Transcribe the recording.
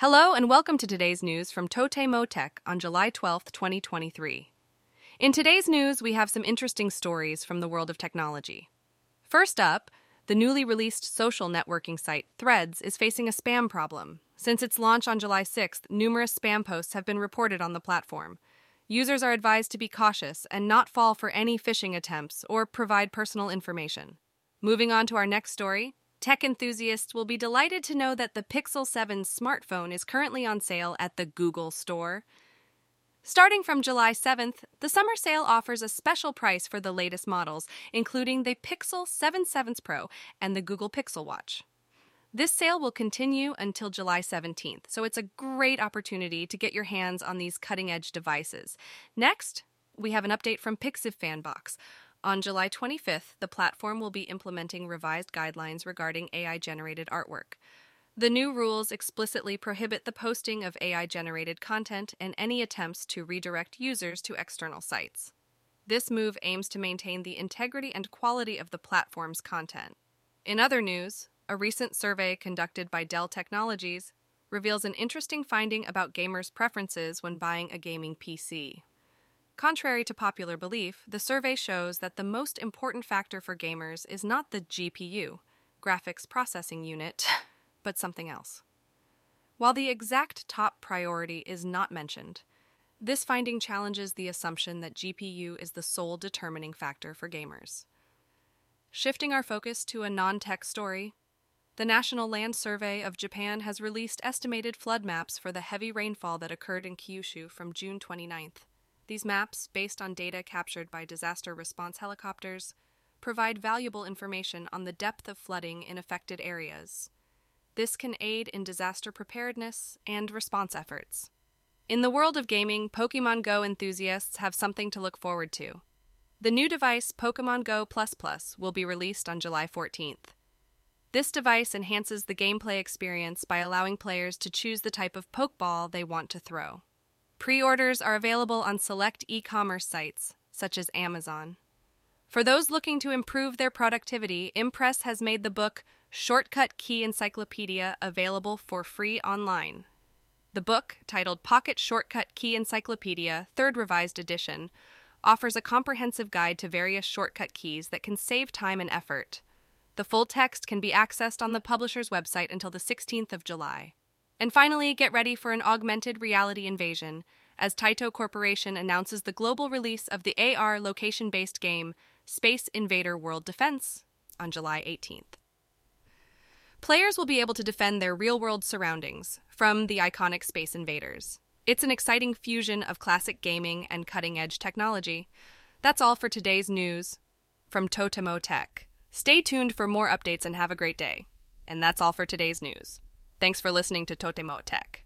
Hello and welcome to today's news from Totemo Tech on July 12th, 2023. In today's news, we have some interesting stories from the world of technology. First up, the newly released social networking site Threads is facing a spam problem. Since its launch on July 6th, numerous spam posts have been reported on the platform. Users are advised to be cautious and not fall for any phishing attempts or provide personal information. Moving on to our next story, tech enthusiasts will be delighted to know that the Pixel 7 smartphone is currently on sale at the Google Store. Starting from July 7th, the summer sale offers a special price for the latest models, including the Pixel 7 7 Pro and the Google Pixel Watch. This sale will continue until July 17th, so it's a great opportunity to get your hands on these cutting edge devices. Next, we have an update from Pixiv Fanbox. On July 25th, the platform will be implementing revised guidelines regarding AI generated artwork. The new rules explicitly prohibit the posting of AI generated content and any attempts to redirect users to external sites. This move aims to maintain the integrity and quality of the platform's content. In other news, a recent survey conducted by Dell Technologies reveals an interesting finding about gamers' preferences when buying a gaming PC. Contrary to popular belief, the survey shows that the most important factor for gamers is not the GPU, graphics processing unit, but something else. While the exact top priority is not mentioned, this finding challenges the assumption that GPU is the sole determining factor for gamers. Shifting our focus to a non tech story, the National Land Survey of Japan has released estimated flood maps for the heavy rainfall that occurred in Kyushu from June 29th. These maps, based on data captured by disaster response helicopters, provide valuable information on the depth of flooding in affected areas. This can aid in disaster preparedness and response efforts. In the world of gaming, Pokemon Go enthusiasts have something to look forward to. The new device, Pokemon Go Plus Plus, will be released on July 14th. This device enhances the gameplay experience by allowing players to choose the type of Pokeball they want to throw. Pre orders are available on select e commerce sites, such as Amazon. For those looking to improve their productivity, Impress has made the book Shortcut Key Encyclopedia available for free online. The book, titled Pocket Shortcut Key Encyclopedia, third revised edition, offers a comprehensive guide to various shortcut keys that can save time and effort. The full text can be accessed on the publisher's website until the 16th of July. And finally, get ready for an augmented reality invasion as Taito Corporation announces the global release of the AR location based game Space Invader World Defense on July 18th. Players will be able to defend their real world surroundings from the iconic Space Invaders. It's an exciting fusion of classic gaming and cutting edge technology. That's all for today's news from Totemo Tech. Stay tuned for more updates and have a great day. And that's all for today's news. Thanks for listening to Totemo Tech.